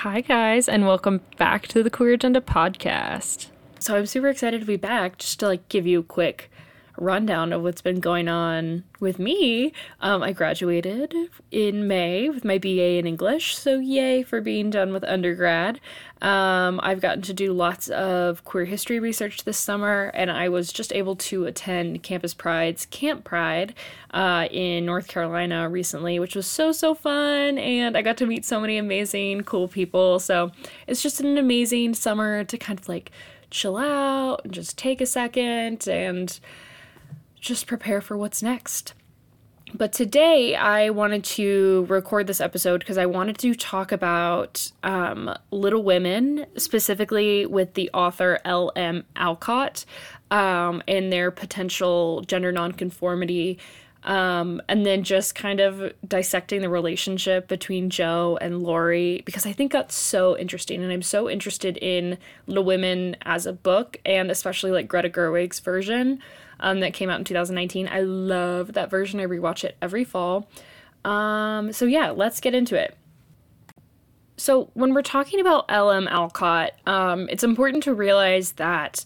Hi, guys, and welcome back to the Queer Agenda podcast. So, I'm super excited to be back just to like give you a quick rundown of what's been going on with me. Um, I graduated in May with my BA in English, so yay for being done with undergrad. Um, I've gotten to do lots of queer history research this summer, and I was just able to attend Campus Pride's Camp Pride uh, in North Carolina recently, which was so, so fun. And I got to meet so many amazing, cool people. So it's just an amazing summer to kind of like chill out and just take a second and just prepare for what's next. But today I wanted to record this episode because I wanted to talk about um, Little Women, specifically with the author L.M. Alcott um, and their potential gender nonconformity. Um, and then just kind of dissecting the relationship between Jo and Laurie because I think that's so interesting. And I'm so interested in Little Women as a book and especially like Greta Gerwig's version um, that came out in 2019. I love that version. I rewatch it every fall. Um, so yeah, let's get into it. So when we're talking about L.M. Alcott, um, it's important to realize that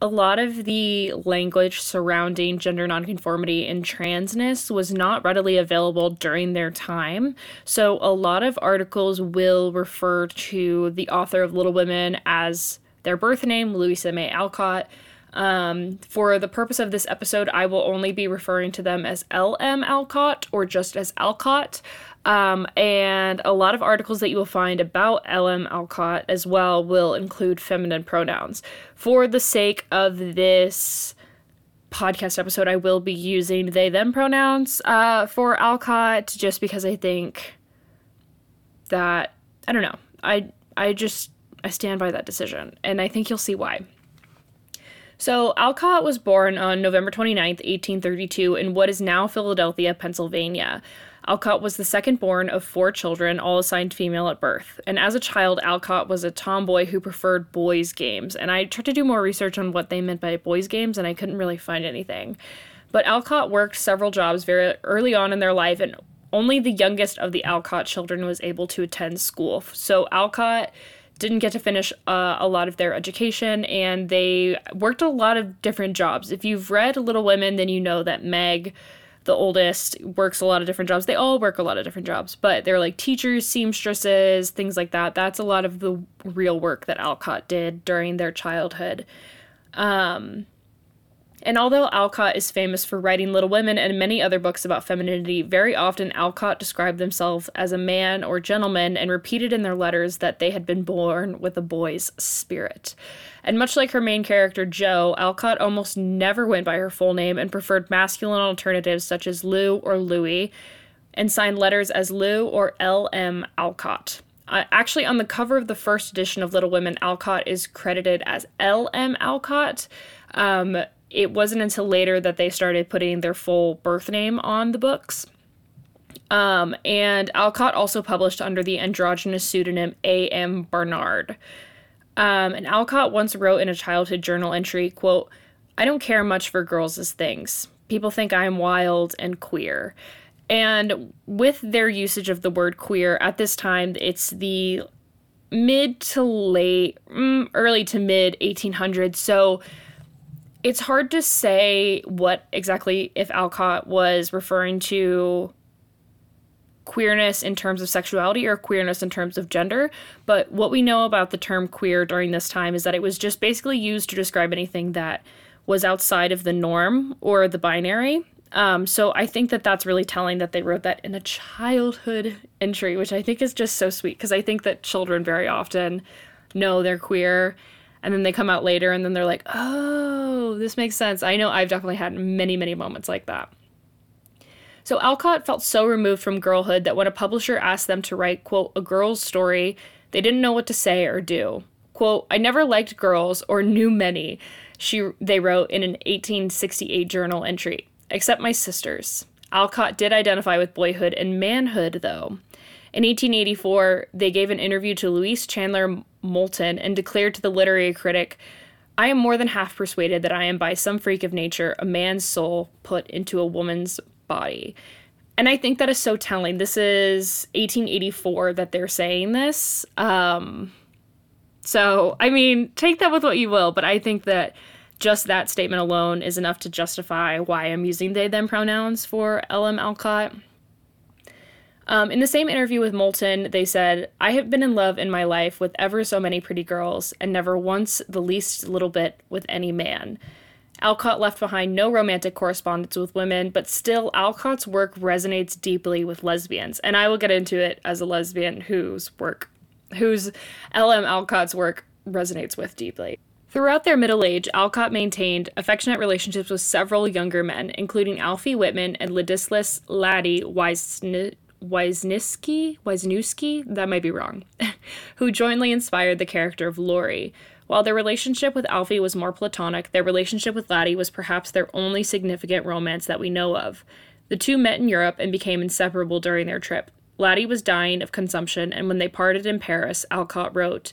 a lot of the language surrounding gender nonconformity and transness was not readily available during their time. So, a lot of articles will refer to the author of Little Women as their birth name, Louisa May Alcott, um, for the purpose of this episode, I will only be referring to them as LM Alcott or just as Alcott. Um, and a lot of articles that you will find about LM Alcott as well will include feminine pronouns. For the sake of this podcast episode, I will be using they them pronouns uh, for Alcott just because I think that I don't know. I I just I stand by that decision, and I think you'll see why. So, Alcott was born on November 29, 1832, in what is now Philadelphia, Pennsylvania. Alcott was the second born of four children, all assigned female at birth. And as a child, Alcott was a tomboy who preferred boys' games. And I tried to do more research on what they meant by boys' games, and I couldn't really find anything. But Alcott worked several jobs very early on in their life, and only the youngest of the Alcott children was able to attend school. So, Alcott didn't get to finish uh, a lot of their education and they worked a lot of different jobs. If you've read Little Women, then you know that Meg, the oldest, works a lot of different jobs. They all work a lot of different jobs, but they're like teachers, seamstresses, things like that. That's a lot of the real work that Alcott did during their childhood. Um, and although Alcott is famous for writing Little Women and many other books about femininity, very often Alcott described themselves as a man or gentleman and repeated in their letters that they had been born with a boy's spirit. And much like her main character, Jo, Alcott almost never went by her full name and preferred masculine alternatives such as Lou or Louis, and signed letters as Lou or L.M. Alcott. Uh, actually, on the cover of the first edition of Little Women, Alcott is credited as L.M. Alcott. Um, it wasn't until later that they started putting their full birth name on the books. Um, and Alcott also published under the androgynous pseudonym A.M. Barnard. Um, and Alcott once wrote in a childhood journal entry, quote, I don't care much for girls' things. People think I am wild and queer. And with their usage of the word queer at this time, it's the mid to late, mm, early to mid 1800s. So it's hard to say what exactly if Alcott was referring to queerness in terms of sexuality or queerness in terms of gender. But what we know about the term queer during this time is that it was just basically used to describe anything that was outside of the norm or the binary. Um, so I think that that's really telling that they wrote that in a childhood entry, which I think is just so sweet because I think that children very often know they're queer and then they come out later and then they're like, oh, this makes sense. I know I've definitely had many, many moments like that. So Alcott felt so removed from girlhood that when a publisher asked them to write, quote, a girl's story, they didn't know what to say or do. Quote, I never liked girls or knew many, she they wrote in an 1868 journal entry, except my sisters. Alcott did identify with boyhood and manhood, though. In 1884, they gave an interview to Louise Chandler Moulton and declared to the literary critic, I am more than half persuaded that I am by some freak of nature a man's soul put into a woman's body. and I think that is so telling. This is 1884 that they're saying this. Um, so, I mean, take that with what you will, but I think that just that statement alone is enough to justify why I'm using they them pronouns for L.M. Alcott. Um, in the same interview with Moulton, they said, I have been in love in my life with ever so many pretty girls, and never once the least little bit with any man. Alcott left behind no romantic correspondence with women, but still, Alcott's work resonates deeply with lesbians. And I will get into it as a lesbian whose work, whose L.M. Alcott's work resonates with deeply. Throughout their middle age, Alcott maintained affectionate relationships with several younger men, including Alfie Whitman and Ladislas Laddie Wisniewski, Wisniewski, that might be wrong, who jointly inspired the character of Laurie. While their relationship with Alfie was more platonic, their relationship with Laddie was perhaps their only significant romance that we know of. The two met in Europe and became inseparable during their trip. Laddie was dying of consumption, and when they parted in Paris, Alcott wrote,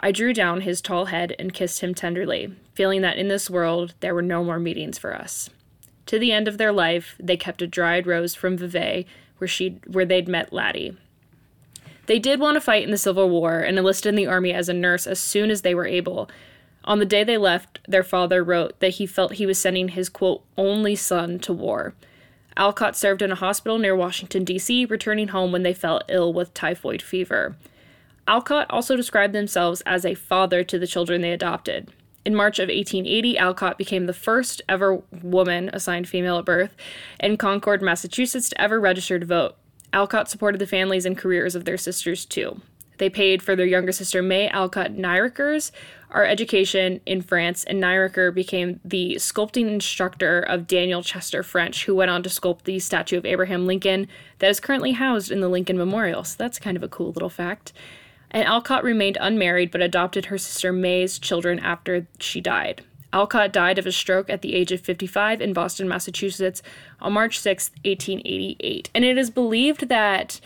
I drew down his tall head and kissed him tenderly, feeling that in this world there were no more meetings for us. To the end of their life, they kept a dried rose from Vevey, where she where they'd met Laddie. They did want to fight in the Civil War and enlisted in the army as a nurse as soon as they were able. On the day they left, their father wrote that he felt he was sending his quote only son to war. Alcott served in a hospital near Washington, D.C., returning home when they fell ill with typhoid fever. Alcott also described themselves as a father to the children they adopted. In March of 1880, Alcott became the first ever woman assigned female at birth in Concord, Massachusetts to ever register to vote. Alcott supported the families and careers of their sisters too. They paid for their younger sister May Alcott Nieriker's our education in France, and Nieriker became the sculpting instructor of Daniel Chester French, who went on to sculpt the statue of Abraham Lincoln that is currently housed in the Lincoln Memorial. So that's kind of a cool little fact and Alcott remained unmarried but adopted her sister May's children after she died. Alcott died of a stroke at the age of 55 in Boston, Massachusetts on March 6, 1888. And it is believed that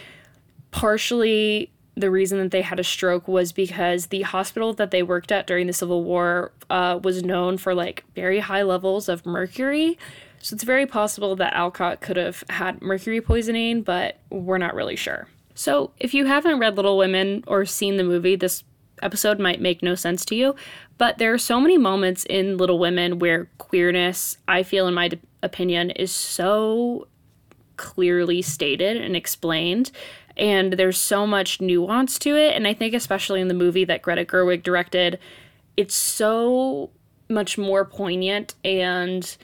partially the reason that they had a stroke was because the hospital that they worked at during the Civil War uh, was known for like very high levels of mercury. So it's very possible that Alcott could have had mercury poisoning, but we're not really sure. So, if you haven't read Little Women or seen the movie, this episode might make no sense to you. But there are so many moments in Little Women where queerness, I feel, in my opinion, is so clearly stated and explained. And there's so much nuance to it. And I think, especially in the movie that Greta Gerwig directed, it's so much more poignant and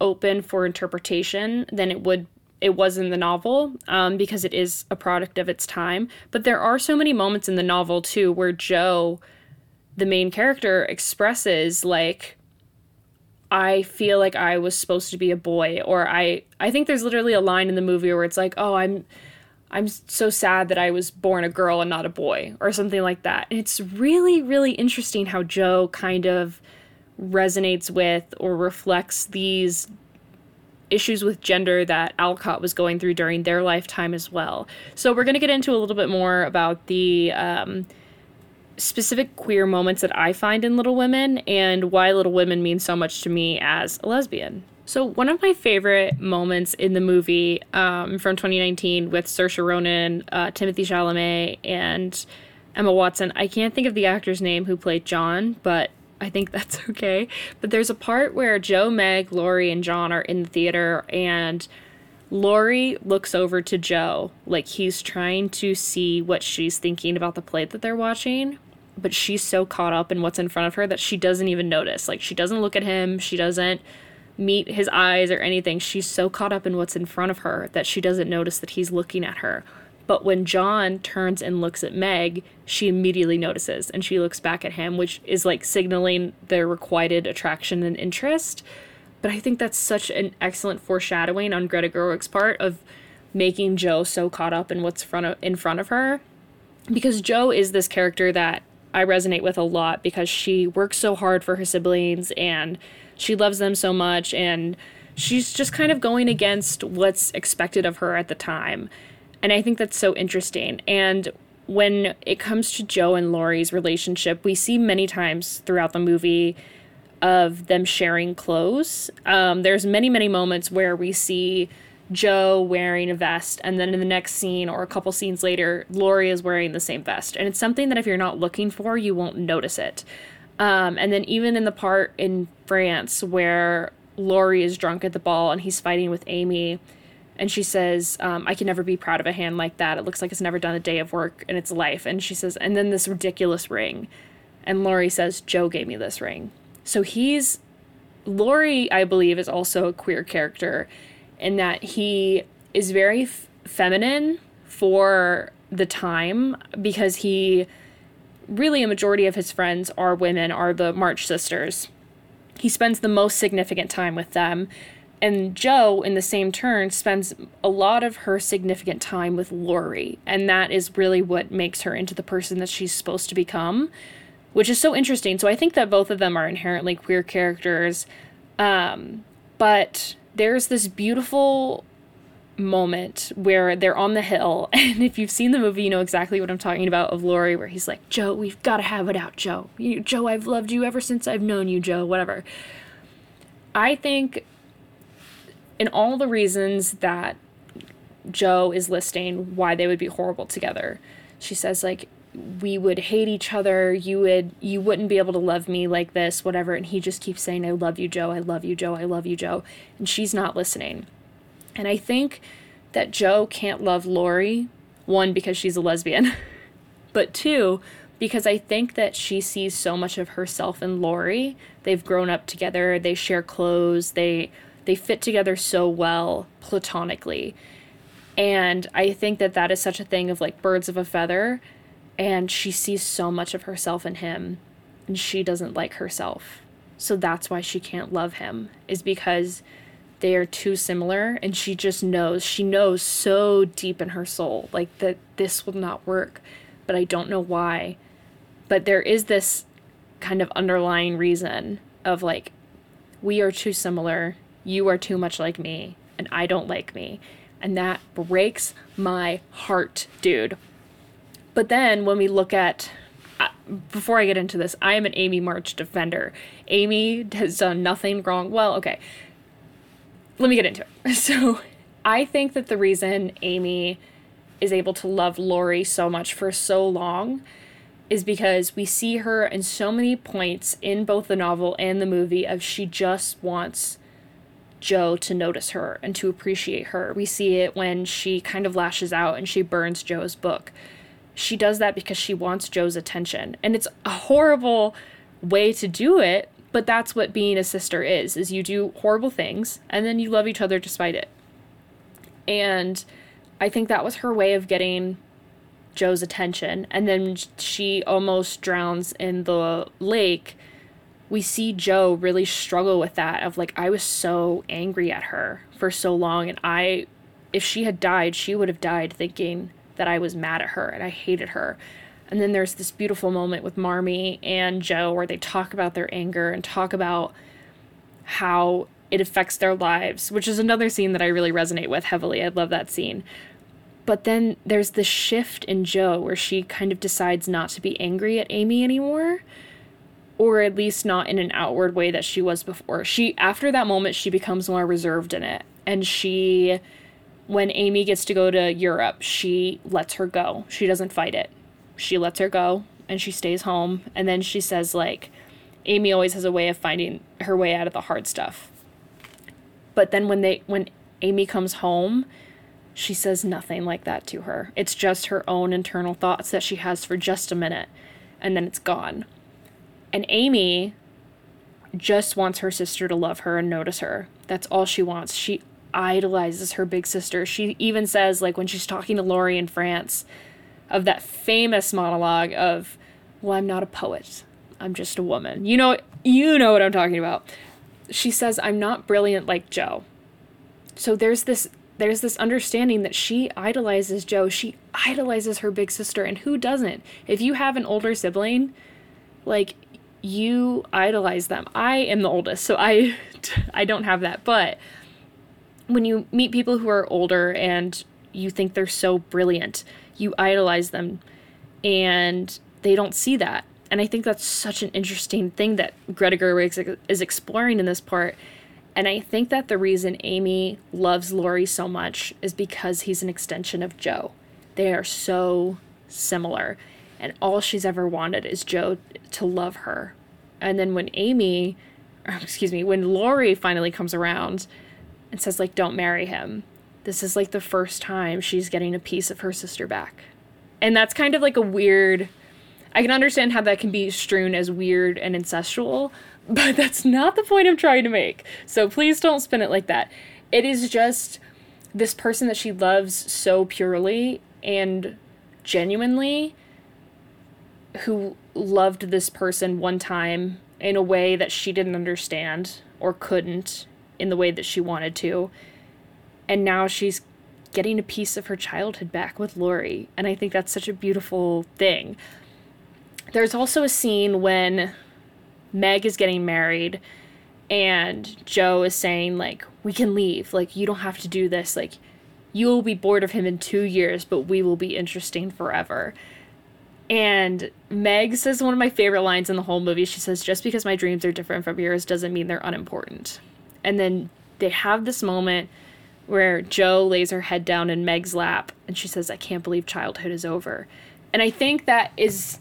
open for interpretation than it would it was in the novel um, because it is a product of its time. But there are so many moments in the novel too where Jo, the main character, expresses like, I feel like I was supposed to be a boy, or I I think there's literally a line in the movie where it's like, oh, I'm I'm so sad that I was born a girl and not a boy, or something like that. And it's really really interesting how Jo kind of resonates with or reflects these issues with gender that Alcott was going through during their lifetime as well. So we're going to get into a little bit more about the um, specific queer moments that I find in Little Women and why Little Women means so much to me as a lesbian. So one of my favorite moments in the movie um, from 2019 with Saoirse Ronan, uh, Timothée Chalamet, and Emma Watson. I can't think of the actor's name who played John, but I think that's okay. But there's a part where Jo, Meg, Laurie, and John are in the theater, and Laurie looks over to Jo like he's trying to see what she's thinking about the play that they're watching. But she's so caught up in what's in front of her that she doesn't even notice. Like, she doesn't look at him, she doesn't meet his eyes or anything. She's so caught up in what's in front of her that she doesn't notice that he's looking at her. But when John turns and looks at Meg, she immediately notices and she looks back at him, which is like signaling their requited attraction and interest. But I think that's such an excellent foreshadowing on Greta Gerwig's part of making Jo so caught up in what's front of, in front of her. Because Jo is this character that I resonate with a lot because she works so hard for her siblings and she loves them so much and she's just kind of going against what's expected of her at the time. And I think that's so interesting. And when it comes to Jo and Laurie's relationship, we see many times throughout the movie of them sharing clothes. Um, there's many, many moments where we see Jo wearing a vest, and then in the next scene or a couple scenes later, Laurie is wearing the same vest. And it's something that if you're not looking for, you won't notice it. Um, and then even in the part in France where Laurie is drunk at the ball and he's fighting with Amy, and she says, um, I can never be proud of a hand like that. It looks like it's never done a day of work in its life. And she says, and then this ridiculous ring. And Laurie says, Jo gave me this ring. So he's, Laurie, I believe, is also a queer character in that he is very f- feminine for the time because he really a majority of his friends are women are the march sisters he spends the most significant time with them and jo in the same turn spends a lot of her significant time with laurie and that is really what makes her into the person that she's supposed to become which is so interesting. So i think that both of them are inherently queer characters um, but there's this beautiful moment where they're on the hill and if you've seen the movie you know exactly what i'm talking about of laurie where he's like jo we've got to have it out jo. You, jo i've loved you ever since i've known you jo whatever. I think in all the reasons that jo is listing why they would be horrible together. She says like we would hate each other. You would you wouldn't be able to love me like this whatever. And he just keeps saying i love you jo. I love you jo. I love you jo. And she's not listening. And i think that jo can't love laurie one because she's a lesbian but two because i think that she sees so much of herself in laurie they've grown up together. They share clothes. They they fit together so well platonically. And i think that that is such a thing of like birds of a feather and she sees so much of herself in him and she doesn't like herself. So that's why she can't love him is because they are too similar and she just knows she knows so deep in her soul like that this will not work but i don't know why. But there is this kind of underlying reason of like we are too similar you are too much like me and i don't like me and that breaks my heart dude but then when we look at uh, before I get into this, I am an Amy March defender. Amy has done nothing wrong. Well, okay. Let me get into it. So, I think that the reason Amy is able to love Laurie so much for so long is because we see her in so many points in both the novel and the movie of she just wants Jo to notice her and to appreciate her. We see it when she kind of lashes out and she burns Jo's book she does that because she wants Jo's attention. And it's a horrible way to do it, but that's what being a sister is. Is you do horrible things and then you love each other despite it. And I think that was her way of getting Jo's attention. And then she almost drowns in the lake. We see Jo really struggle with that of like I was so angry at her for so long and I if she had died, she would have died thinking that I was mad at her and I hated her. And then there's this beautiful moment with Marmee and Jo where they talk about their anger and talk about how it affects their lives, which is another scene that I really resonate with heavily. I love that scene. But then there's this shift in Jo where she kind of decides not to be angry at Amy anymore, or at least not in an outward way that she was before. She after that moment she becomes more reserved in it and she when Amy gets to go to Europe, she lets her go. She doesn't fight it. She lets her go and she stays home. And then she says, like, Amy always has a way of finding her way out of the hard stuff. But then when they when Amy comes home, she says nothing like that to her. It's just her own internal thoughts that she has for just a minute and then it's gone. And Amy just wants her sister to love her and notice her. That's all she wants. She idolizes her big sister. She even says, like, when she's talking to Laurie in France, of that famous monologue of, Well, I'm not a poet. I'm just a woman. You know, you know what I'm talking about. She says, I'm not brilliant like Jo. So there's this there's this understanding that she idolizes Jo. She idolizes her big sister, and who doesn't? If you have an older sibling, like you idolize them. I am the oldest, so I I don't have that, but when you meet people who are older and you think they're so brilliant, you idolize them and they don't see that. And I think that's such an interesting thing that Greta Gerwig is exploring in this part. And I think that the reason Amy loves Laurie so much is because he's an extension of Jo. They are so similar. And all she's ever wanted is Jo to love her. And then when Amy, excuse me, when Laurie finally comes around and says, like, don't marry him, this is like the first time she's getting a piece of her sister back. And that's kind of like a weird. I can understand how that can be strewn as weird and incestual, but that's not the point I'm trying to make. So please don't spin it like that. It is just this person that she loves so purely and genuinely who loved this person one time in a way that she didn't understand or couldn't in the way that she wanted to. And now she's getting a piece of her childhood back with Laurie. And I think that's such a beautiful thing. There's also a scene when Meg is getting married and Jo is saying like we can leave like you don't have to do this like you will be bored of him in 2 years but we will be interesting forever. And Meg says one of my favorite lines in the whole movie. She says just because my dreams are different from yours doesn't mean they're unimportant. And then they have this moment where Jo lays her head down in Meg's lap and she says I can't believe childhood is over. And I think that is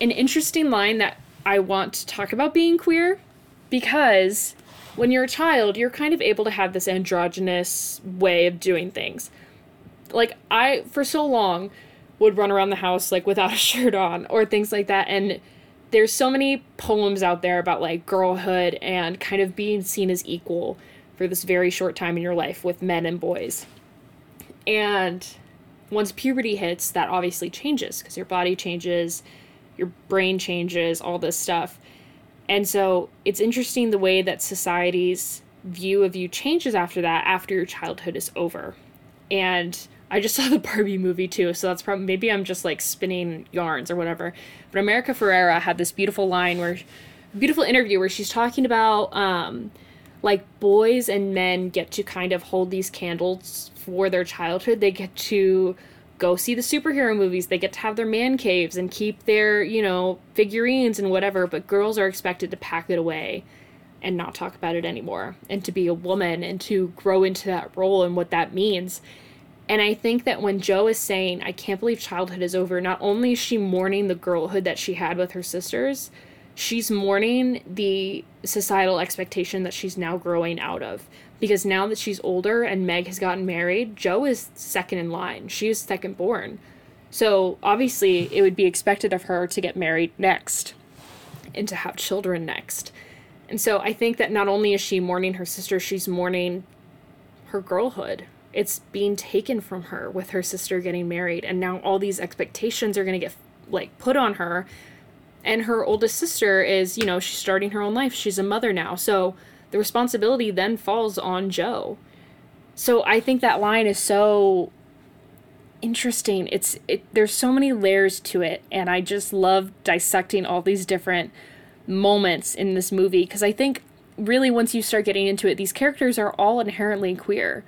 an interesting line that I want to talk about being queer because when you're a child, you're kind of able to have this androgynous way of doing things. Like, I, for so long, would run around the house like without a shirt on or things like that. And there's so many poems out there about like girlhood and kind of being seen as equal for this very short time in your life with men and boys. And once puberty hits, that obviously changes because your body changes, your brain changes, all this stuff. And so it's interesting the way that society's view of you changes after that, after your childhood is over. And I just saw the Barbie movie too, so that's probably maybe I'm just like spinning yarns or whatever. But America Ferrera had this beautiful line where, beautiful interview where she's talking about um, like boys and men get to kind of hold these candles for their childhood. They get to go see the superhero movies. They get to have their man caves and keep their, you know, figurines and whatever, but girls are expected to pack it away and not talk about it anymore and to be a woman and to grow into that role and what that means. And I think that when Jo is saying, I can't believe childhood is over, not only is she mourning the girlhood that she had with her sisters, she's mourning the societal expectation that she's now growing out of because now that she's older and Meg has gotten married, Jo is second in line. She is second born. So obviously, it would be expected of her to get married next and to have children next. And so I think that not only is she mourning her sister, she's mourning her girlhood. It's being taken from her with her sister getting married. And now all these expectations are going to get like put on her. And her oldest sister is, you know, she's starting her own life. She's a mother now. So the responsibility then falls on Jo. So I think that line is so interesting. It's it there's so many layers to it and I just love dissecting all these different moments in this movie because I think really once you start getting into it these characters are all inherently queer.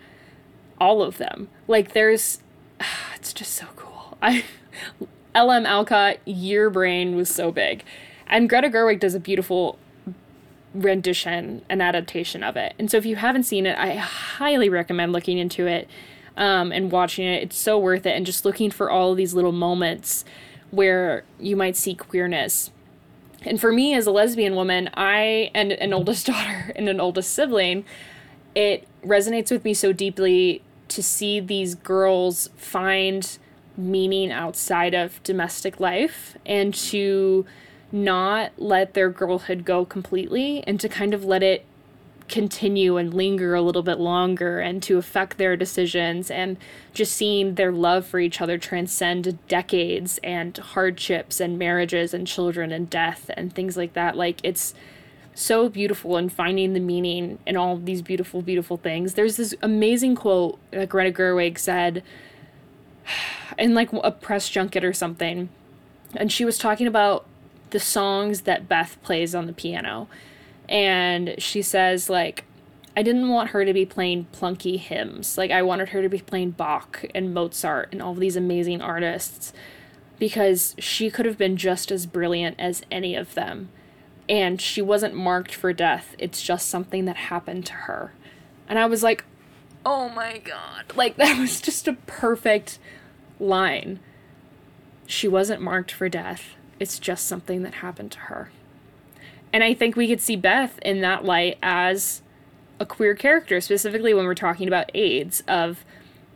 All of them. Like there's it's just so cool. I LM Alcott, your brain was so big. And Greta Gerwig does a beautiful rendition and adaptation of it. And so if you haven't seen it, I highly recommend looking into it um, and watching it. It's so worth it. And just looking for all of these little moments where you might see queerness. And for me as a lesbian woman, I and an oldest daughter and an oldest sibling, it resonates with me so deeply to see these girls find meaning outside of domestic life and to not let their girlhood go completely and to kind of let it continue and linger a little bit longer and to affect their decisions and just seeing their love for each other transcend decades and hardships and marriages and children and death and things like that. Like it's so beautiful and finding the meaning in all these beautiful beautiful things there's this amazing quote that greta gerwig said in like a press junket or something and she was talking about the songs that Beth plays on the piano. And she says, like, I didn't want her to be playing plunky hymns. Like, I wanted her to be playing Bach and Mozart and all these amazing artists because she could have been just as brilliant as any of them. And she wasn't marked for death. It's just something that happened to her. And I was like, oh my god. Like, that was just a perfect line. She wasn't marked for death. It's just something that happened to her. And I think we could see Beth in that light as a queer character, specifically when we're talking about AIDS, of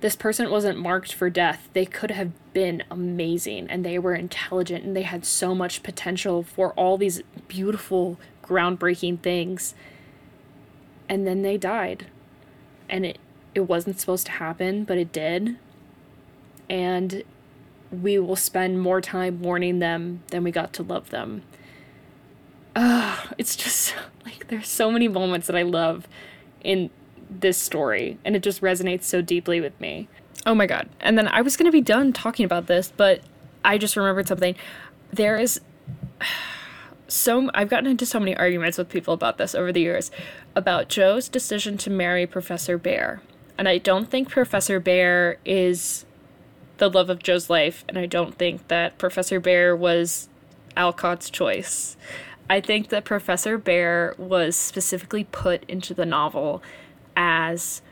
this person wasn't marked for death. They could have been amazing and they were intelligent and they had so much potential for all these beautiful, groundbreaking things. And then they died. And it, it wasn't supposed to happen, but it did. And we will spend more time mourning them than we got to love them. Uh, it's just like there's so many moments that I love in this story, and it just resonates so deeply with me. Oh my god. And then I was going to be done talking about this, but I just remembered something. There is so I've gotten into so many arguments with people about this over the years about Jo's decision to marry Professor Bhaer. And I don't think Professor Bhaer is the love of Jo's life, and I don't think that Professor Bhaer was Alcott's choice. I think that Professor Bhaer was specifically put into the novel as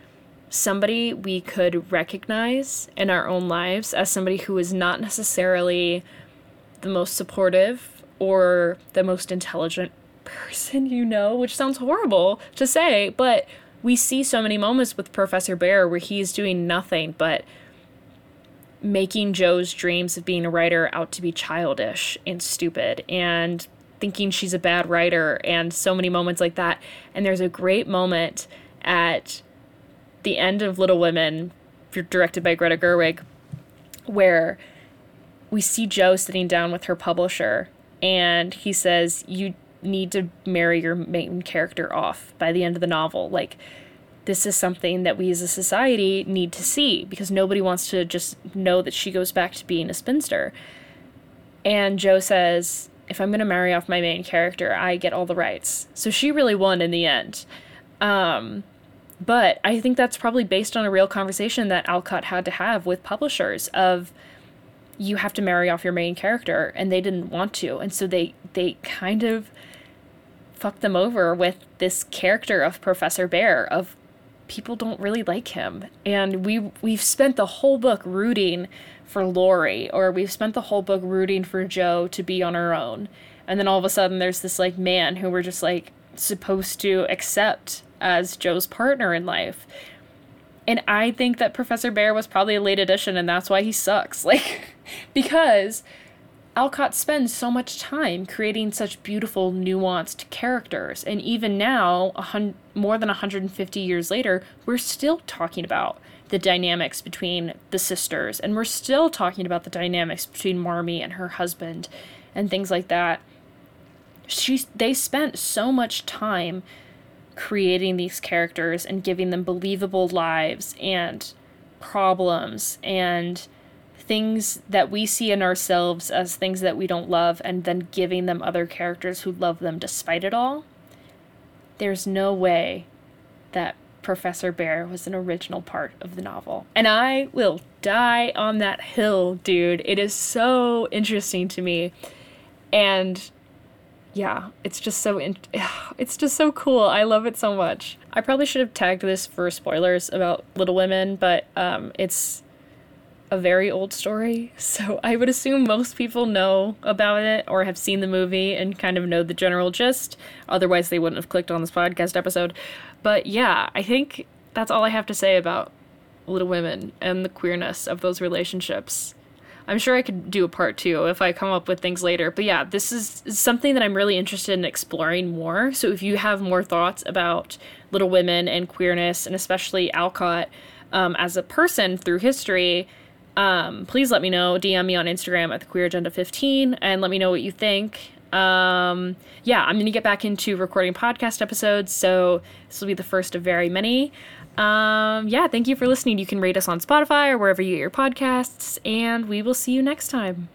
somebody we could recognize in our own lives as somebody who is not necessarily the most supportive or the most intelligent person you know, which sounds horrible to say, but we see so many moments with Professor Bhaer where he's doing nothing but making Jo's dreams of being a writer out to be childish and stupid and thinking she's a bad writer and so many moments like that. And there's a great moment at the end of Little Women, directed by Greta Gerwig, where we see Jo sitting down with her publisher and he says, You need to marry your main character off by the end of the novel. Like, this is something that we as a society need to see because nobody wants to just know that she goes back to being a spinster. And Jo says, If I'm going to marry off my main character, I get all the rights. So she really won in the end. Um, but I think that's probably based on a real conversation that Alcott had to have with publishers of you have to marry off your main character and they didn't want to. And so they they kind of fucked them over with this character of Professor Bhaer of people don't really like him. And we we've spent the whole book rooting for Laurie or we've spent the whole book rooting for Jo to be on her own. And then all of a sudden there's this like man who we're just like supposed to accept as Jo's partner in life. And I think that Professor Bhaer was probably a late addition and that's why he sucks. Like because Alcott spends so much time creating such beautiful, nuanced characters. And even now, more than 150 years later, we're still talking about the dynamics between the sisters. And we're still talking about the dynamics between Marmee and her husband and things like that. She, they spent so much time creating these characters and giving them believable lives and problems and things that we see in ourselves as things that we don't love and then giving them other characters who love them despite it all. There's no way that Professor Bhaer was an original part of the novel. And I will die on that hill, dude. It is so interesting to me. And yeah, it's just so in- it's just so cool. I love it so much. I probably should have tagged this for spoilers about Little Women, but um, it's a very old story, so I would assume most people know about it or have seen the movie and kind of know the general gist. Otherwise, they wouldn't have clicked on this podcast episode. But yeah, I think that's all I have to say about Little Women and the queerness of those relationships. I'm sure I could do a part two if I come up with things later. But yeah, this is something that I'm really interested in exploring more. So if you have more thoughts about Little Women and queerness, and especially Alcott um, as a person through history, um, please let me know. DM me on Instagram at the Queer Agenda 15 and let me know what you think. Um, yeah, I'm going to get back into recording podcast episodes, so this will be the first of very many. Um, yeah, thank you for listening. You can rate us on Spotify or wherever you get your podcasts, and we will see you next time.